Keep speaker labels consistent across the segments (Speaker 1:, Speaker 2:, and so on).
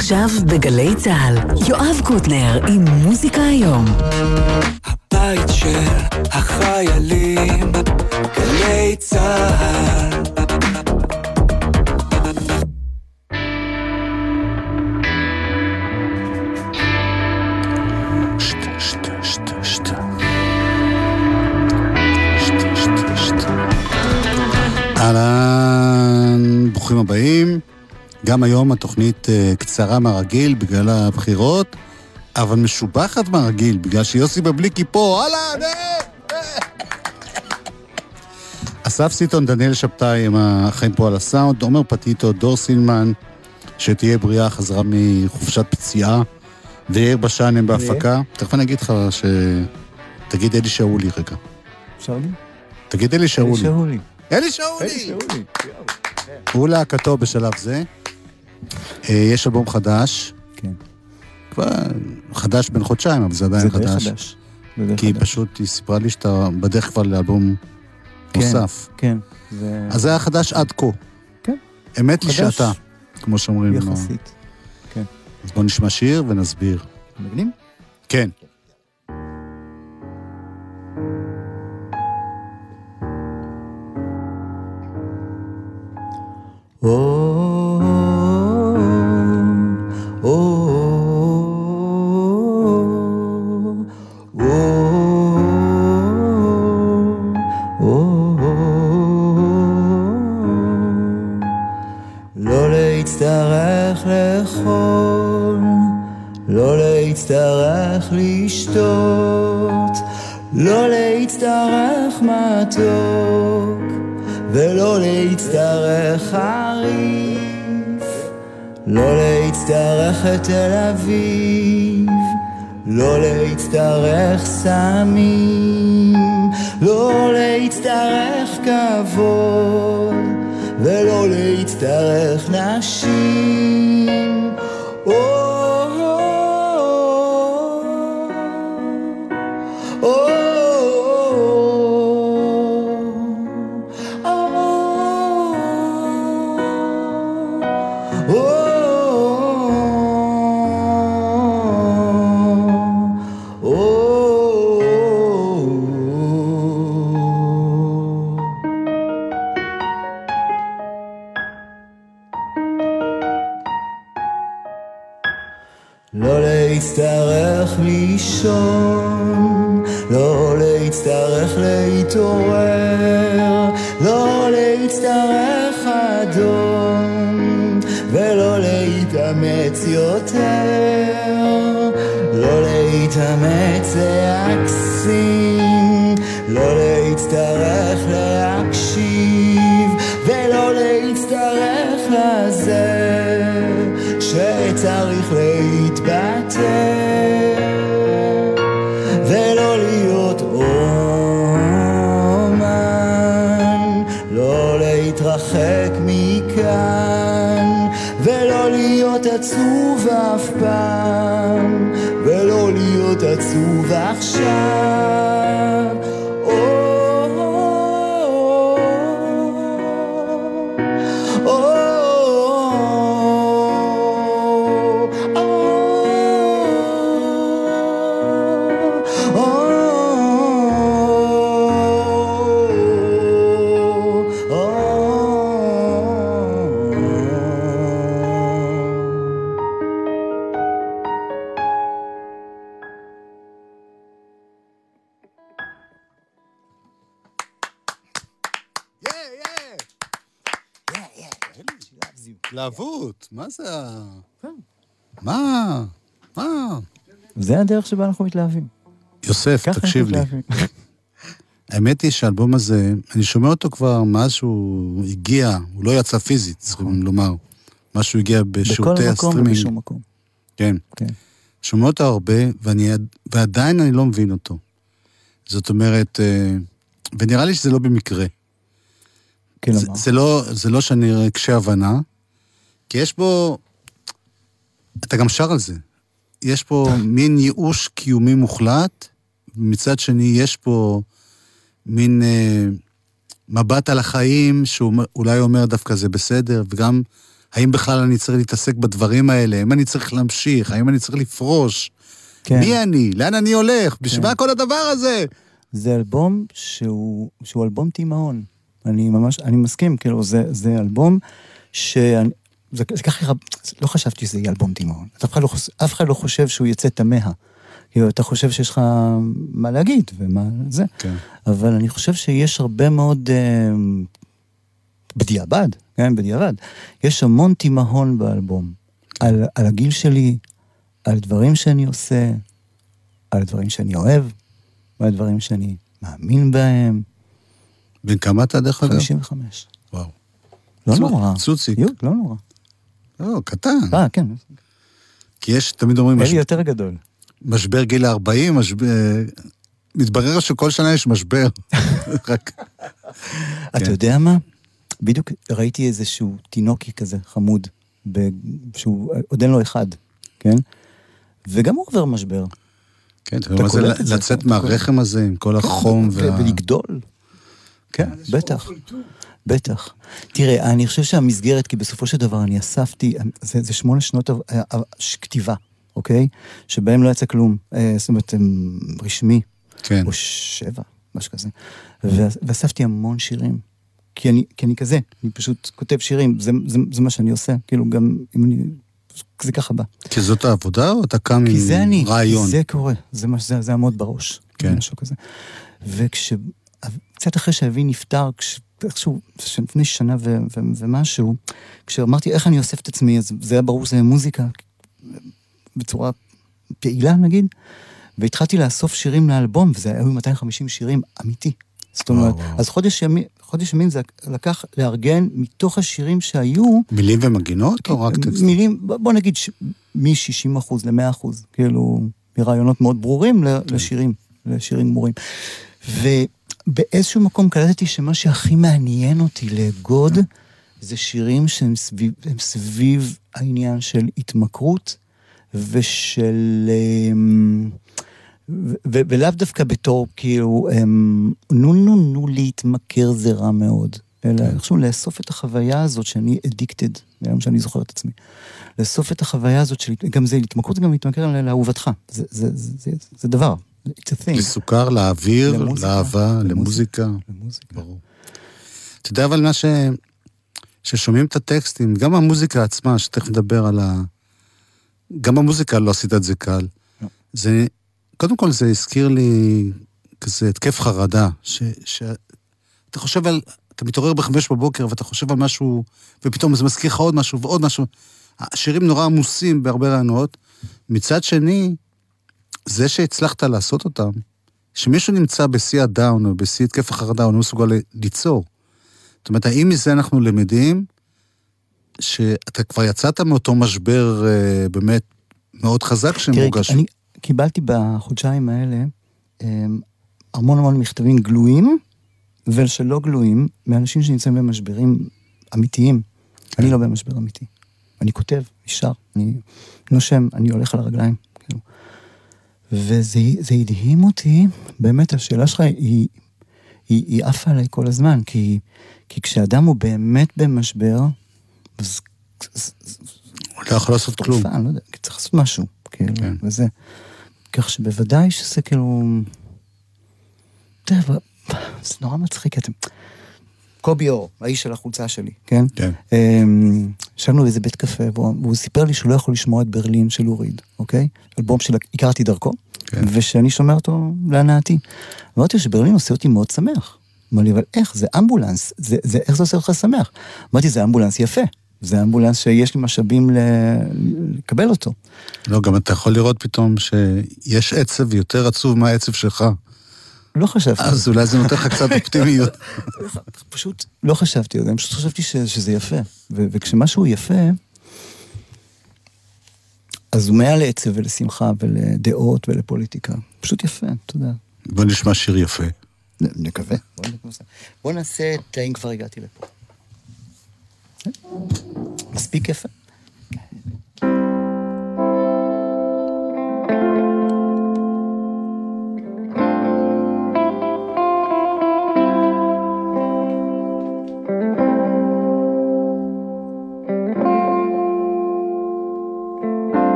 Speaker 1: עכשיו בגלי צה"ל, יואב קוטנר עם מוזיקה היום.
Speaker 2: הבית של החיילים, גלי צה"ל.
Speaker 3: אהלן, ברוכים הבאים. גם היום התוכנית אה, קצרה מהרגיל בגלל הבחירות, אבל משובחת מהרגיל, בגלל שיוסי בבליקי פה, אהלן! אה, אה. אסף סיטון, דניאל שבתאי הם החיים פה על הסאונד, עומר פטיטו, דור סילמן, שתהיה בריאה, חזרה מחופשת פציעה, ויאיר בשן הם בהפקה. תכף אני אגיד לך ש... תגיד אלי שאולי רגע.
Speaker 4: אפשר לי?
Speaker 3: תגיד אלי שאולי.
Speaker 4: שאולי.
Speaker 3: אלי
Speaker 4: אלי
Speaker 3: שאולי! הוא להקתו בשלב זה. אה, יש אלבום חדש,
Speaker 4: כן.
Speaker 3: כבר חדש בן חודשיים, אבל זה
Speaker 4: זה
Speaker 3: עדיין
Speaker 4: די
Speaker 3: חדש.
Speaker 4: חדש. זה די
Speaker 3: כי
Speaker 4: חדש.
Speaker 3: פשוט היא סיפרה לי שאתה בדרך כבר לאלבום
Speaker 4: כן.
Speaker 3: נוסף.
Speaker 4: כן. זה
Speaker 3: אז זה היה חדש עד כה.
Speaker 4: כן.
Speaker 3: אמת היא
Speaker 4: חדש.
Speaker 3: שאתה, כמו שאומרים.
Speaker 4: יחסית.
Speaker 3: אז בוא נשמע שיר ונסביר.
Speaker 4: מבינים?
Speaker 3: כן.
Speaker 4: או, להצטרך כבוד, ולא להצטרך נשים. להצטרך
Speaker 3: מה זה ה... מה? מה?
Speaker 4: זה הדרך שבה אנחנו מתלהבים.
Speaker 3: יוסף, תקשיב לי. האמת היא שהאלבום הזה, אני שומע אותו כבר מאז שהוא הגיע, הוא לא יצא פיזית, צריכים לומר. מה שהוא הגיע
Speaker 4: בכל
Speaker 3: בשירותי
Speaker 4: מקום
Speaker 3: הסטרימינג.
Speaker 4: ובשום מקום.
Speaker 3: כן.
Speaker 4: כן.
Speaker 3: שומע אותו הרבה, ואני, ועדיין אני לא מבין אותו. זאת אומרת, אה, ונראה לי שזה לא במקרה.
Speaker 4: כן,
Speaker 3: זה. זה, לא, זה לא שאני קשה הבנה, כי יש בו... אתה גם שר על זה. יש פה מין ייאוש קיומי מוחלט, ומצד שני יש פה מין אה, מבט על החיים, שהוא אולי אומר דווקא זה בסדר, וגם האם בכלל אני צריך להתעסק בדברים האלה? האם אני צריך להמשיך? האם אני צריך לפרוש?
Speaker 4: כן.
Speaker 3: מי אני? לאן אני הולך? בשביל מה כל הדבר הזה?
Speaker 4: זה אלבום שהוא, שהוא אלבום תימהון. אני ממש, אני מסכים, כאילו, זה, זה אלבום שאני... זה, זה ככה, לא חשבתי שזה יהיה אלבום תימהון. אף אחד, לא, אף אחד לא חושב שהוא יצא תמה. כאילו, אתה חושב שיש לך מה להגיד ומה זה.
Speaker 3: כן.
Speaker 4: אבל אני חושב שיש הרבה מאוד... אה, בדיעבד, כן, בדיעבד. יש המון תימהון באלבום. על, על הגיל שלי, על דברים שאני עושה, על דברים שאני אוהב, ועל דברים שאני מאמין בהם.
Speaker 3: בן כמה אתה דרך אגב?
Speaker 4: 55.
Speaker 3: וואו.
Speaker 4: לא
Speaker 3: צו-
Speaker 4: נורא.
Speaker 3: צוציק.
Speaker 4: יוד, לא נורא.
Speaker 3: לא, קטן.
Speaker 4: אה, כן.
Speaker 3: כי יש, תמיד אומרים,
Speaker 4: אלי יותר גדול.
Speaker 3: משבר גיל ה-40, משבר... מתברר שכל שנה יש משבר. רק...
Speaker 4: אתה יודע מה? בדיוק ראיתי איזשהו תינוקי כזה חמוד, שהוא עוד אין לו אחד, כן? וגם הוא עובר משבר.
Speaker 3: כן, אתה יודע מה זה לצאת מהרחם הזה עם כל החום
Speaker 4: ו-
Speaker 3: וה...
Speaker 4: ולגדול. כן, בטח. בטח. תראה, אני חושב שהמסגרת, כי בסופו של דבר אני אספתי, זה, זה שמונה שנות כתיבה, אוקיי? שבהם לא יצא כלום. אה, זאת אומרת, רשמי,
Speaker 3: כן.
Speaker 4: או שבע, משהו כזה. ואספתי המון שירים. כי אני, כי אני כזה, אני פשוט כותב שירים, זה, זה, זה מה שאני עושה, כאילו גם אם אני... זה ככה בא.
Speaker 3: כי זאת העבודה או אתה קם
Speaker 4: כי זה
Speaker 3: עם
Speaker 4: אני,
Speaker 3: רעיון?
Speaker 4: זה קורה, זה מה שזה, זה עמוד בראש.
Speaker 3: כן.
Speaker 4: משהו כזה. וכש... קצת אחרי שאבי נפטר, כש... איכשהו, לפני שנה ו... ו... ומשהו, כשאמרתי איך אני אוסף את עצמי, אז זה היה ברור שזה מוזיקה, בצורה פעילה נגיד, והתחלתי לאסוף שירים לאלבום, וזה היו 250 שירים אמיתי. זאת אומרת,
Speaker 3: וואו.
Speaker 4: אז חודש ימים, חודש ימים זה לקח לארגן מתוך השירים שהיו,
Speaker 3: מילים ומגינות או רק טקסט?
Speaker 4: מילים, בוא נגיד ש- מ-60 אחוז ל-100 אחוז, כאילו, מרעיונות מאוד ברורים ל-
Speaker 3: כן.
Speaker 4: לשירים, לשירים גמורים. ובאיזשהו מקום קלטתי שמה שהכי מעניין אותי לאגוד, זה שירים שהם סביב, הם סביב העניין של התמכרות ושל... אמ, ו- ו- ולאו דווקא בתור כאילו, אמ, נו נו נו להתמכר זה רע מאוד, אלא איכשהו לאסוף את החוויה הזאת שאני אדיקטד, מהיום שאני זוכר את עצמי. לאסוף את החוויה הזאת של, גם זה, התמכרות זה גם להתמכר לאהובתך, זה, זה, זה, זה, זה דבר.
Speaker 3: לסוכר, לאוויר,
Speaker 4: למוזיקה.
Speaker 3: לאהבה, למוזיקה.
Speaker 4: למוזיקה.
Speaker 3: ברור. אתה יודע אבל מה ש... ששומעים את הטקסטים, גם המוזיקה עצמה, שתכף נדבר על ה... גם המוזיקה לא עשית את זה קל.
Speaker 4: לא.
Speaker 3: זה... קודם כל זה הזכיר לי כזה התקף חרדה, ש... ש... אתה חושב על... אתה מתעורר בחמש בבוקר ואתה חושב על משהו, ופתאום זה מזכיר לך עוד משהו ועוד משהו. השירים נורא עמוסים בהרבה רעיונות. מצד שני, זה שהצלחת לעשות אותם, שמישהו נמצא בשיא הדאון או בשיא התקף החרדה, הוא לא מסוגל ליצור. זאת אומרת, האם מזה אנחנו למדים שאתה כבר יצאת מאותו משבר אה, באמת מאוד חזק שמורגש?
Speaker 4: אני קיבלתי בחודשיים האלה אמ, המון המון מכתבים גלויים ושלא גלויים מאנשים שנמצאים במשברים אמיתיים. אני לא במשבר אמיתי. אני כותב, נשאר, אני נושם, אני הולך על הרגליים. וזה זה הדהים אותי, באמת, השאלה שלך היא, היא, היא עפה עליי כל הזמן, כי, כי כשאדם הוא באמת במשבר, אז
Speaker 3: הוא לא יכול לעשות כלום.
Speaker 4: אני לא יודע, צריך לעשות משהו, כאילו,
Speaker 3: כן.
Speaker 4: וזה. כך שבוודאי שזה כאילו... אתה יודע, זה נורא מצחיק, אתם... קובי אור, האיש של החולצה שלי, כן?
Speaker 3: כן.
Speaker 4: אמ, ישבנו באיזה בית קפה, והוא והוא סיפר לי שהוא לא יכול לשמוע את ברלין של אוריד, אוקיי? אלבום של הכרתי דרכו,
Speaker 3: כן.
Speaker 4: ושאני שומע אותו להנאתי. אמרתי לו שברלין עושה אותי מאוד שמח. אמר לי, אבל איך? זה אמבולנס, זה, זה, איך זה עושה אותך שמח? אמרתי, זה אמבולנס יפה. זה אמבולנס שיש לי משאבים ל... לקבל אותו.
Speaker 3: לא, גם אתה יכול לראות פתאום שיש עצב יותר עצוב מהעצב שלך.
Speaker 4: לא חשבתי.
Speaker 3: אז אולי זה נותן לך קצת אופטימיות.
Speaker 4: פשוט לא חשבתי על זה, פשוט חשבתי ש, שזה יפה. ו, וכשמשהו יפה, אז הוא מעל לעצב ולשמחה ולדעות ולפוליטיקה. פשוט יפה, אתה יודע.
Speaker 3: בוא נשמע שיר יפה.
Speaker 4: נקווה. בוא נעשה- בוא נעשה את האם כבר הגעתי לפה. מספיק יפה.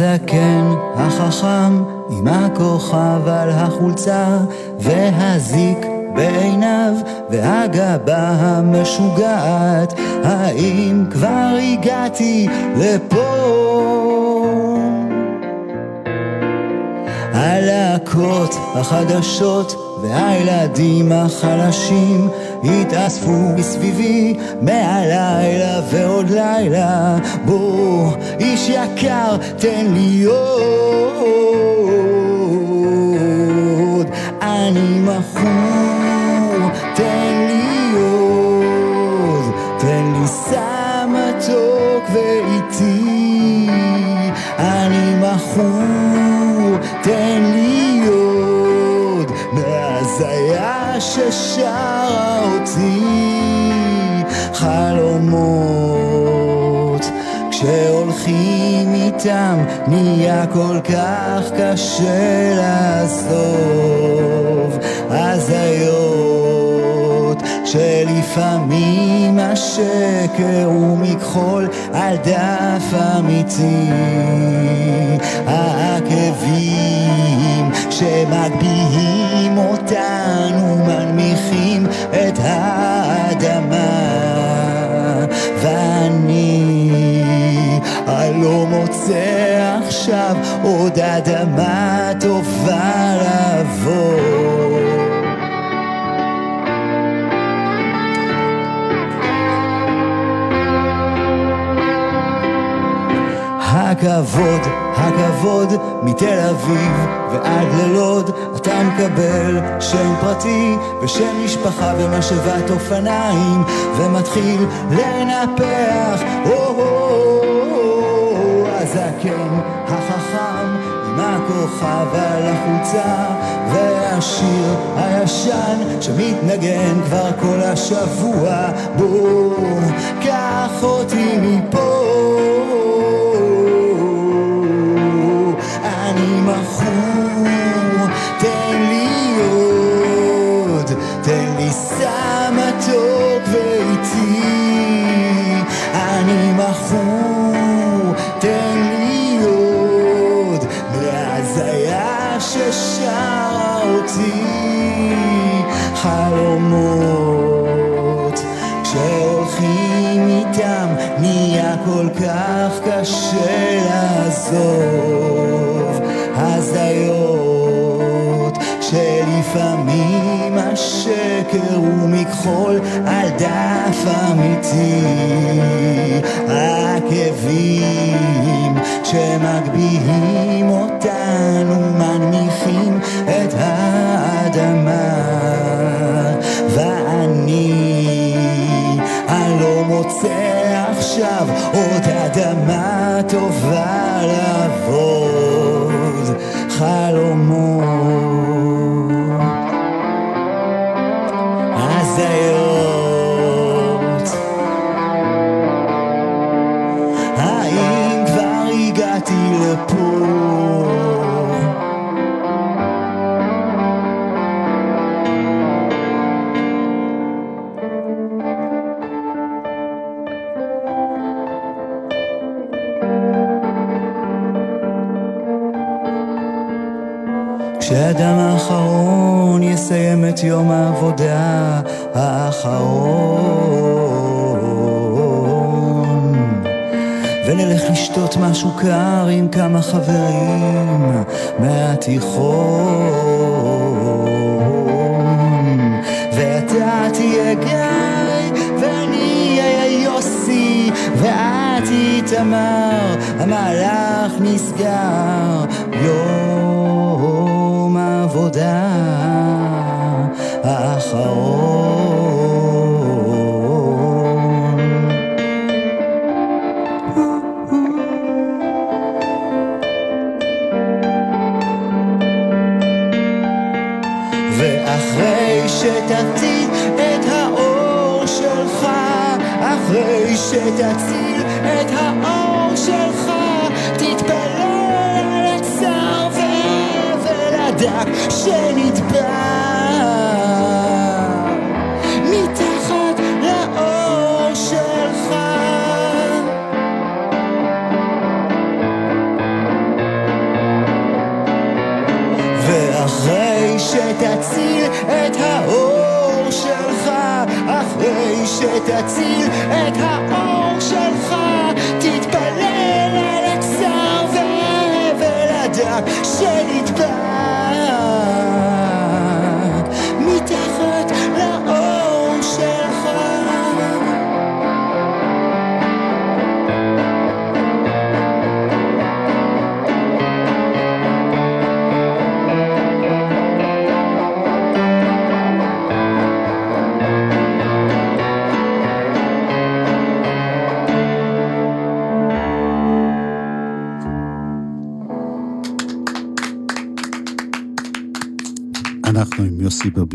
Speaker 4: הזקן החכם עם הכוכב על החולצה והזיק בעיניו והגבה המשוגעת האם כבר הגעתי לפה? הלהקות החדשות והילדים החלשים התאספו מסביבי מהלילה ועוד לילה. בוא איש יקר תן לי עוד. אני מכור תן לי עוד. תן לי סם מתוק ואיתי אני מכור תן לי עוד. מהזיה ששרה כשהולכים איתם נהיה כל כך קשה לעזוב. הזיות שלפעמים השקר הוא מכחול על דף אמיתי. העקבים שמגביהים אותנו מנמיכים את האדמה הלא מוצא עכשיו עוד אדמה טובה לעבור. הכבוד, הכבוד מתל אביב ועד ללוד אתה מקבל שם פרטי ושם משפחה ומשאבת אופניים ומתחיל לנפח או-הו הזקן החכם עם הכוכב על החולצה והשיר הישן שמתנגן כבר כל השבוע. בוא קח אותי מפה קשה לעזוב הזיות שלפעמים השקר הוא מכחול על דף אמיתי. עקבים שמגביהים אותנו מנמיכים את האדמה. ואני הלא מוצא עכשיו עוד אדמה טובה לעבוד. חלומות האחרון. ונלך לשתות משהו קר עם כמה חברים מהתיכון. ואתה תהיה גיא ואני אהיה יוסי ואת איתמר המהלך נסגר יום העבודה האחרון. ואחרי שתציל את האור שלך, אחרי שתציל את האור שלך, תתפלל על הצער והאבל הדק שנטבע תציל את האור שלך, תתפלל על הצער והאבל הדק שנדבק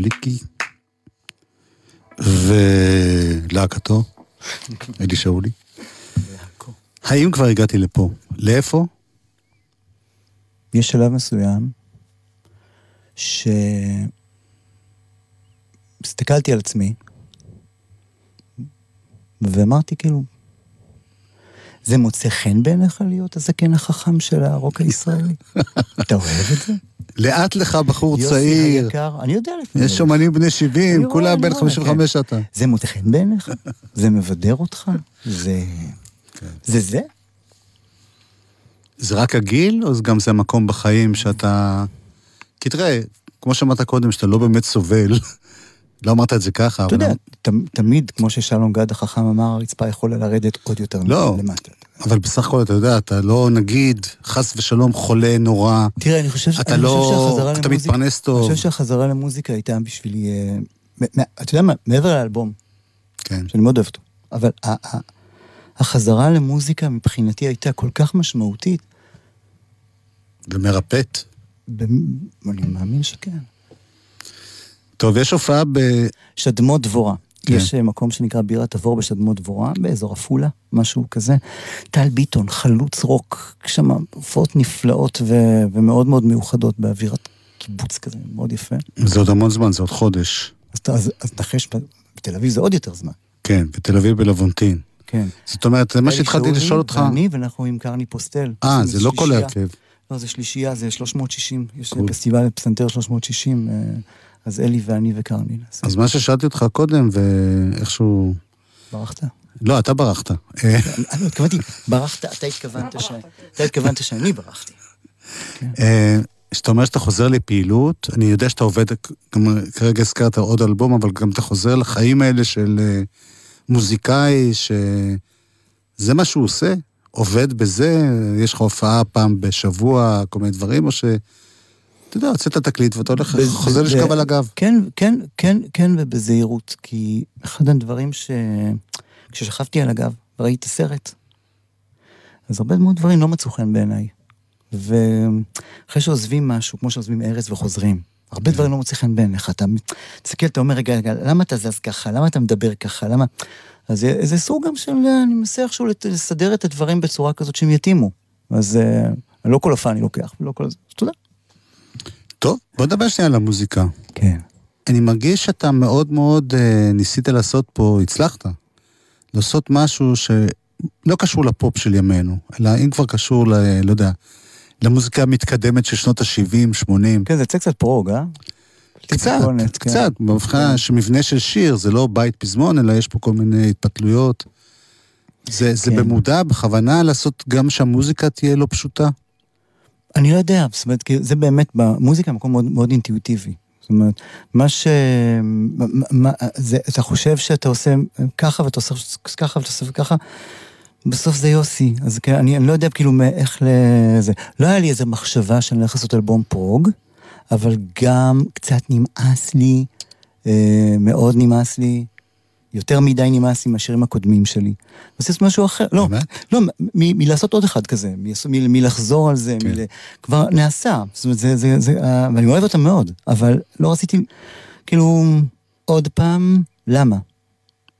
Speaker 3: יוסי בבליקי ולהקתו, אלי שאולי. האם כבר הגעתי לפה? לאיפה?
Speaker 4: יש שלב מסוים שהסתכלתי על עצמי ואמרתי כאילו, זה מוצא חן בעיניך להיות הזקן החכם של הרוק הישראלי? אתה אוהב את זה?
Speaker 3: לאט לך בחור
Speaker 4: יוסי
Speaker 3: צעיר,
Speaker 4: היקר, אני יודע לפעמים.
Speaker 3: יש אומנים בני 70,
Speaker 4: אני רואה,
Speaker 3: כולם בן
Speaker 4: רואה,
Speaker 3: 55 אתה.
Speaker 4: זה מוצא חן בעיניך? זה מבדר אותך? זה...
Speaker 3: כן.
Speaker 4: זה זה?
Speaker 3: זה רק הגיל, או גם זה מקום בחיים שאתה... כי תראה, כמו שאמרת קודם, שאתה לא באמת סובל, לא אמרת את זה ככה,
Speaker 4: אתה
Speaker 3: אבל...
Speaker 4: יודע, ת- תמיד, כמו ששלום גד החכם אמר, הרצפה יכולה לרדת עוד יותר
Speaker 3: לא.
Speaker 4: למטה.
Speaker 3: אבל בסך הכל, אתה יודע, אתה לא, נגיד, חס ושלום, חולה נורא,
Speaker 4: תראה, אני חושב,
Speaker 3: אתה
Speaker 4: אני
Speaker 3: לא...
Speaker 4: חושב שהחזרה
Speaker 3: אתה
Speaker 4: למוזיקה...
Speaker 3: מתפרנס
Speaker 4: אני
Speaker 3: טוב.
Speaker 4: חושב שהחזרה למוזיקה הייתה בשבילי... אה, אתה יודע מה, מעבר לאלבום,
Speaker 3: כן.
Speaker 4: שאני מאוד אוהב אותו, אבל ה- ה- החזרה למוזיקה מבחינתי הייתה כל כך משמעותית,
Speaker 3: ומרפאת.
Speaker 4: אני מאמין שכן.
Speaker 3: טוב, יש הופעה ב...
Speaker 4: שדמות דבורה.
Speaker 3: כן.
Speaker 4: יש אה, מקום שנקרא בירת תבור בשדמות דבורה, באזור עפולה, משהו כזה. טל ביטון, חלוץ רוק, שם הופעות נפלאות ו- ומאוד מאוד מיוחדות באווירת קיבוץ כזה, מאוד יפה.
Speaker 3: זה עוד המון זמן, זה עוד חודש.
Speaker 4: אז, אז, אז נחש, בתל אביב זה עוד יותר זמן.
Speaker 3: כן, בתל אביב בלוונטין.
Speaker 4: כן.
Speaker 3: זאת אומרת, זה מה שהתחלתי לשאול אותך.
Speaker 4: ואני, ואנחנו עם קרני פוסטל.
Speaker 3: אה, זה לא כל. ההרכב.
Speaker 4: לא, זה שלישייה, זה 360. יש. פסטיבל פסנתר 360, אה, אז אלי ואני וקרני.
Speaker 3: אז מה ששאלתי אותך קודם, ואיכשהו...
Speaker 4: ברחת?
Speaker 3: לא, אתה ברחת. אה,
Speaker 4: אני התכוונתי, ברחת, אתה התכוונת ש... אתה התכוונת שאני ברחתי.
Speaker 3: אה, כשאתה אומר שאתה חוזר לפעילות, אני יודע שאתה עובד, גם כרגע הזכרת עוד אלבום, אבל גם אתה חוזר לחיים האלה של אה, מוזיקאי, שזה מה שהוא עושה, עובד בזה, יש לך הופעה פעם בשבוע, כל מיני דברים, או ש... אתה יודע, הוצאת תקליט ואתה הולך, חוזר לשכב על הגב.
Speaker 4: כן, כן, כן, כן, ובזהירות, כי אחד הדברים ש... כששכבתי על הגב וראיתי את הסרט, אז הרבה מאוד דברים לא מצאו חן בעיניי. ואחרי שעוזבים משהו, כמו שעוזבים ארז וחוזרים, הרבה
Speaker 3: כן.
Speaker 4: דברים לא מוצאים חן בעיניך. אתה מסתכל, אתה אומר, רגע, רגע, למה אתה זז ככה? למה אתה מדבר ככה? למה... אז זה, זה סוג גם של, אני מנסה איכשהו לסדר את הדברים בצורה כזאת שהם יתאימו. אז אה, לא כל הופעה אני לוקח, ולא כל... אז תודה.
Speaker 3: טוב, בוא נדבר שנייה על המוזיקה.
Speaker 4: כן.
Speaker 3: אני מרגיש שאתה מאוד מאוד אה, ניסית לעשות פה, הצלחת, לעשות משהו שלא קשור לפופ של ימינו, אלא אם כבר קשור, ל, לא יודע, למוזיקה המתקדמת של שנות ה-70, 80.
Speaker 4: כן, זה יצא קצת פרוג, אה?
Speaker 3: קצת,
Speaker 4: טיפונת, כן.
Speaker 3: קצת, בהבחנה שמבנה של שיר זה לא בית פזמון, אלא יש פה כל מיני התפתלויות. זה, זה
Speaker 4: כן.
Speaker 3: במודע, בכוונה לעשות גם שהמוזיקה תהיה לא פשוטה?
Speaker 4: אני לא יודע, זאת אומרת, זה באמת, במוזיקה מקום מאוד, מאוד אינטואיטיבי. זאת אומרת, מה ש... מה, זה, אתה חושב שאתה עושה ככה ואתה עושה ככה ואתה עושה ככה, בסוף זה יוסי. אז כן, אני, אני לא יודע כאילו איך לזה. לא היה לי איזו מחשבה שאני הולך לעשות אלבום פרוג, אבל גם קצת נמאס לי, אה, מאוד נמאס לי, יותר מדי נמאס לי מהשירים הקודמים שלי. יש משהו אחר, לא,
Speaker 3: באמת?
Speaker 4: לא, מ- מלעשות עוד אחד כזה, מ- מלחזור על זה,
Speaker 3: כן.
Speaker 4: מל... כבר נעשה. זאת אומרת, זה, זה, זה, אה, ואני אוהב אותם מאוד, אבל לא רציתי, כאילו, עוד פעם, למה?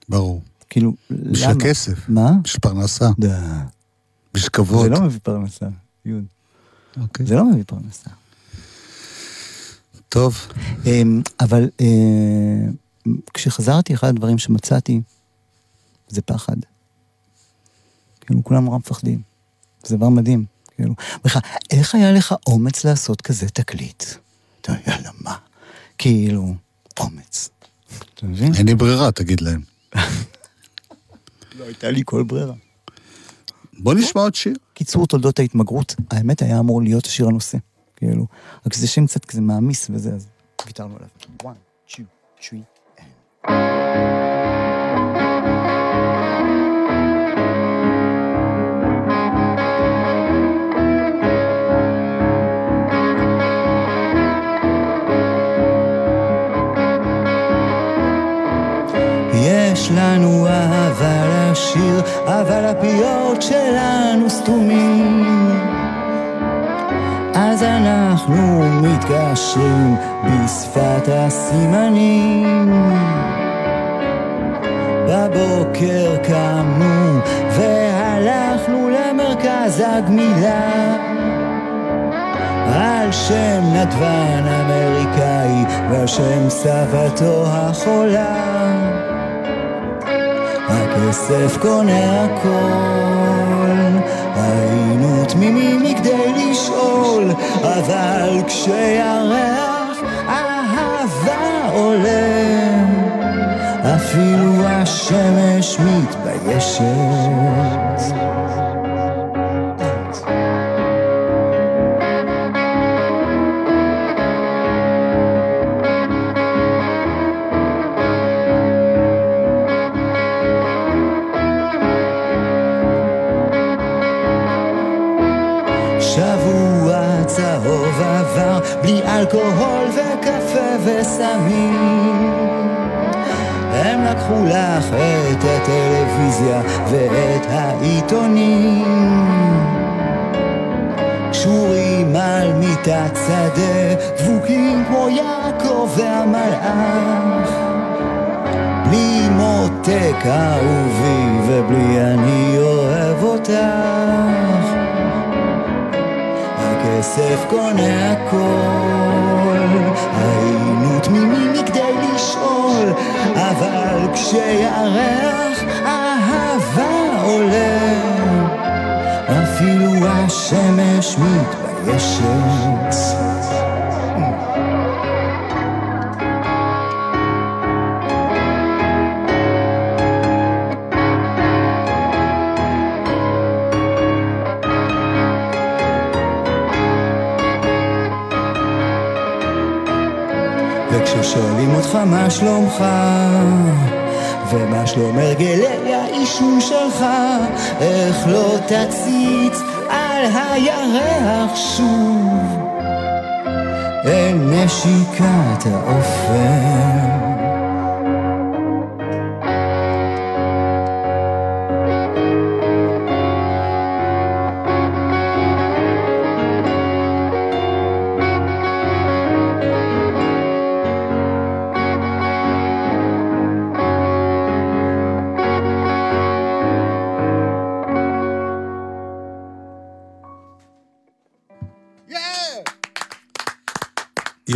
Speaker 3: ברור.
Speaker 4: כאילו,
Speaker 3: בשביל
Speaker 4: למה?
Speaker 3: הכסף,
Speaker 4: מה?
Speaker 3: בשביל פרנסה. בשביל כבוד.
Speaker 4: זה לא מביא פרנסה, יוד.
Speaker 3: אוקיי.
Speaker 4: זה לא מביא פרנסה.
Speaker 3: טוב,
Speaker 4: אמ, אבל אה, כשחזרתי, אחד הדברים שמצאתי זה פחד. כאילו, כולם נורא מפחדים. זה דבר מדהים. כאילו, בכלל, איך היה לך אומץ לעשות כזה תקליט? אתה יודע, יאללה, מה? כאילו, אומץ. אתה מבין?
Speaker 3: אין לי ברירה, תגיד להם.
Speaker 4: לא הייתה לי כל ברירה.
Speaker 3: בוא נשמע עוד שיר.
Speaker 4: קיצור תולדות ההתמגרות, האמת היה אמור להיות שיר הנושא. כאילו, רק זה שם קצת כזה מעמיס וזה, אז ויתרנו עליו. one, two, three, and... יש לנו אהבה לשיר, אבל הפיות שלנו סתומים. אז אנחנו מתקשרים בשפת הסימנים. בבוקר קמנו והלכנו למרכז הגמילה. על שם נדבן אמריקאי ועל שם סבתו החולה. הכסף קונה הכל, היינו תמימים מכדי לשאול, אבל כשירח אהבה עולה, אפילו השמש מתביישת. בלי אלכוהול וקפה וסמים. הם לקחו לך את הטלוויזיה ואת העיתונים. קשורים על מיטת שדה, דבוקים כמו יעקב והמלאך. בלי מותק אהובי ובלי אני אוהב אותך. הכסף קונה הכל, אבל כשירח אהבה עולה, אפילו השמש מתביישת. אותך מה שלומך? ומה שלום הרגלי העישון שלך? איך לא תציץ על הירח שוב? אל נשיקת האופן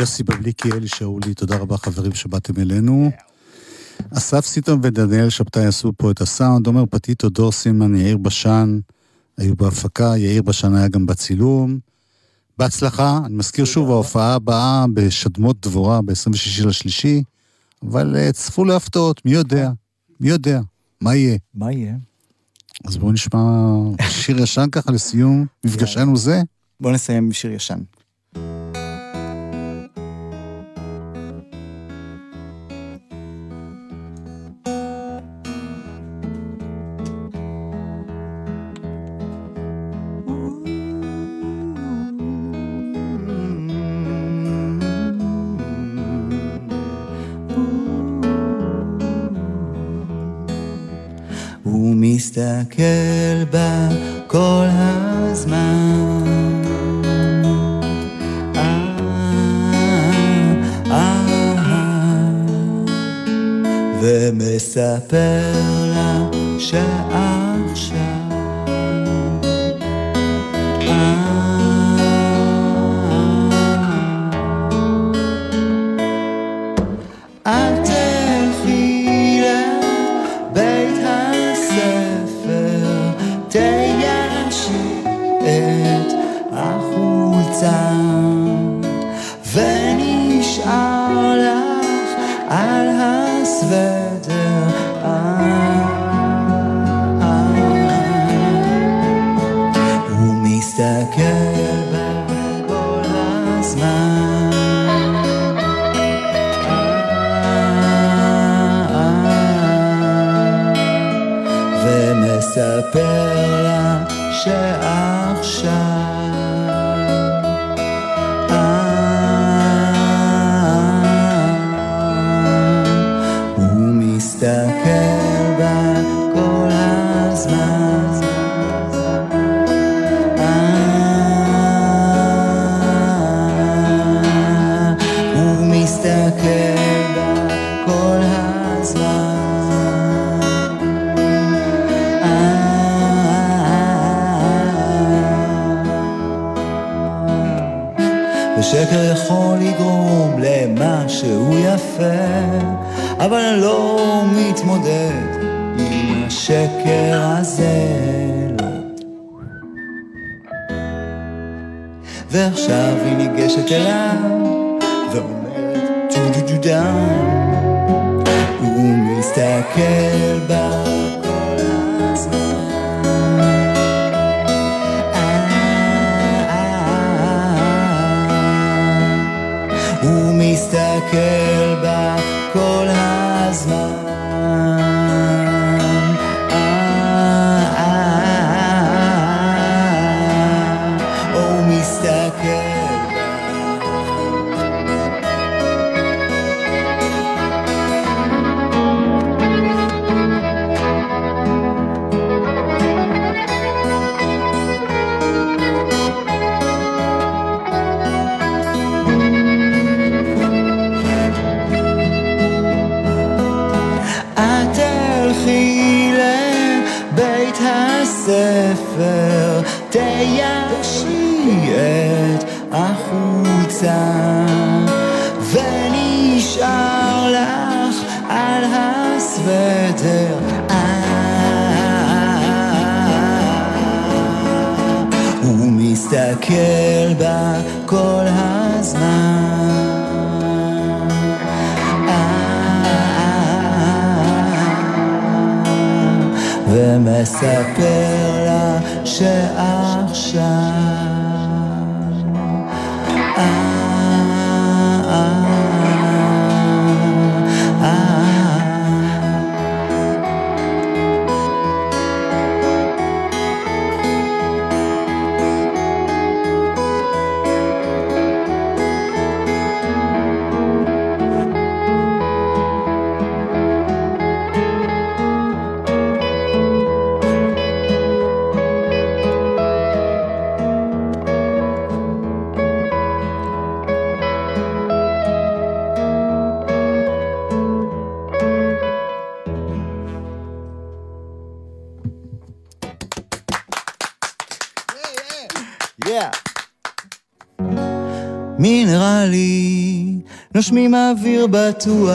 Speaker 3: יוסי בבליקי, אלי שאולי, תודה רבה חברים שבאתם אלינו. אסף סיטון ודניאל שבתאי עשו פה את הסאונד, עומר פטיטו, דור סימן, יאיר בשן, היו בהפקה, יאיר בשן היה גם בצילום. בהצלחה, אני מזכיר שוב, ההופעה הבאה בשדמות דבורה ב-26 לשלישי, אבל uh, צפו להפתעות, מי יודע, מי יודע, מה יהיה.
Speaker 4: מה יהיה?
Speaker 3: אז בואו נשמע שיר ישן ככה לסיום מפגשנו זה.
Speaker 4: בוא נסיים עם שיר ישן. ומספר לה שעכשיו הזמן. נושמים אוויר בטוח.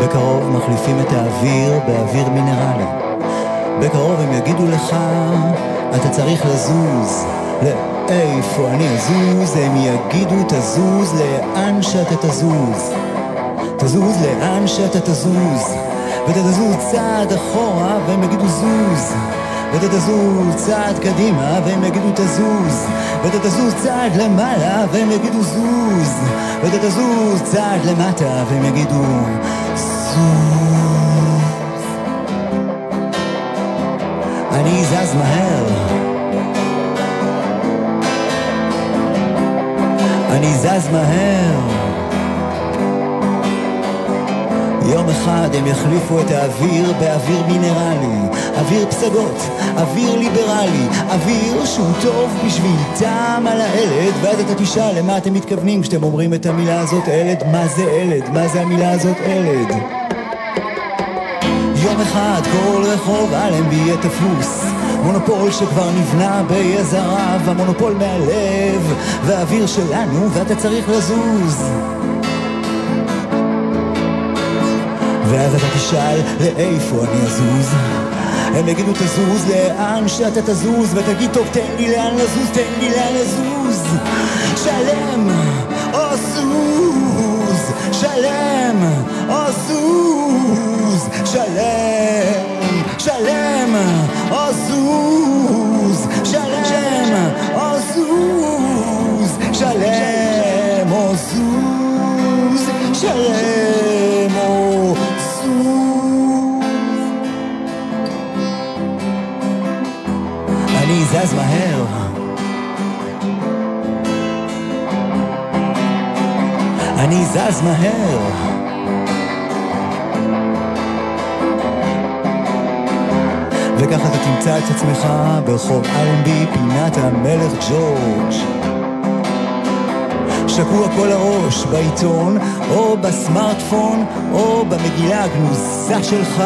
Speaker 4: בקרוב מחליפים את האוויר באוויר מינרלי. בקרוב הם יגידו לך, אתה צריך לזוז. לאיפה אני אזוז? הם יגידו תזוז לאן שאתה תזוז. תזוז לאן שאתה תזוז. ואתה תזוז צעד אחורה והם יגידו זוז. ואתה תזוז צעד קדימה והם יגידו תזוז. ואתה תזוז צעד למעלה והם יגידו זוז. ואתה תזוז צעד למטה והם יגידו זוז. אני זז מהר. אני זז מהר. יום אחד הם יחליפו את האוויר באוויר מינרלי, אוויר פסגות, אוויר ליברלי, אוויר שהוא טוב בשביל טעם על הילד, ואז אתה תשאל למה אתם מתכוונים? כשאתם אומרים את המילה הזאת ילד, מה זה ילד, מה זה המילה הזאת ילד. יום אחד כל רחוב אלנבי יהיה תפוס מונופול שכבר נבנה ביזע רב המונופול מהלב והאוויר שלנו ואתה צריך לזוז. ואז אתה תשאל לאיפה אני אזוז? הם יגידו תזוז לאן שאתה תזוז ותגיד טוב תן לי לאן לזוז תן לי לאן לזוז. שלם או שלם או זוז, שלם או זוז, שלם או זוז, שלם או זוז. אני זז מהר. אני זז מהר. וככה אתה תמצא את עצמך ברחוב אלנבי, פינת המלך ג'ורג'. שקוע כל הראש בעיתון, או בסמארטפון, או במגילה הגנוזה שלך,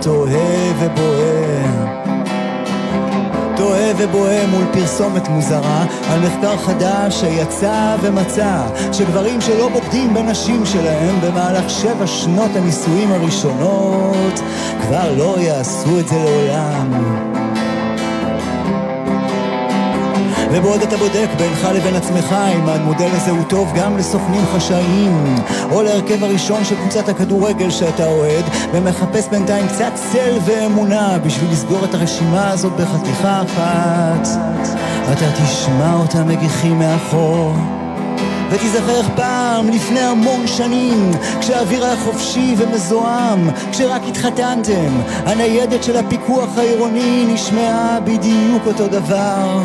Speaker 4: תוהה ובוער. תוהה ובוהה מול פרסומת מוזרה על מחקר חדש שיצא ומצא שגברים שלא בוגדים בנשים שלהם במהלך שבע שנות הנישואים הראשונות כבר לא יעשו את זה לעולם. ובעוד אתה בודק בינך לבין עצמך אם המודל הזה הוא טוב גם לסוכנים חשאיים או להרכב הראשון של קבוצת הכדורגל שאתה אוהד ומחפש בינתיים קצת צל ואמונה בשביל לסגור את הרשימה הזאת בחתיכה אחת אתה תשמע אותם מגיחים מאחור ותיזכר איך פעם, לפני המון שנים, כשהאוויר היה חופשי ומזוהם, כשרק התחתנתם, הניידת של הפיקוח העירוני נשמעה בדיוק אותו דבר.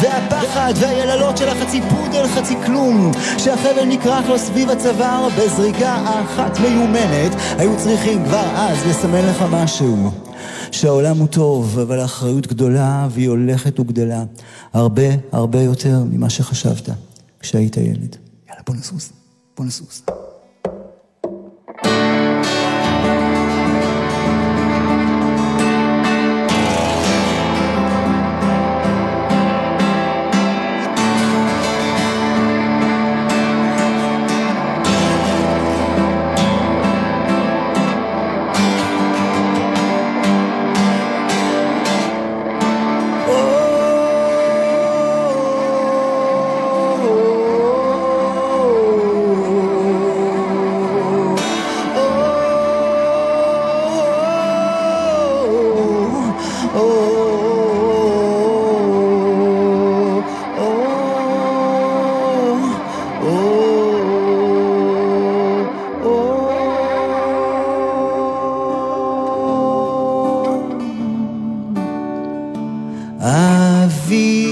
Speaker 4: והפחד והיללות של החצי פודל חצי כלום, שהחבל נקרח לו סביב הצוואר בזריקה אחת מיומנת, היו צריכים כבר אז לסמן לך משהו. שהעולם הוא טוב, אבל האחריות גדולה והיא הולכת וגדלה. הרבה הרבה יותר ממה שחשבת. כשהיית ילד. יאללה, בוא נזוז, בוא נזוז. אוויר,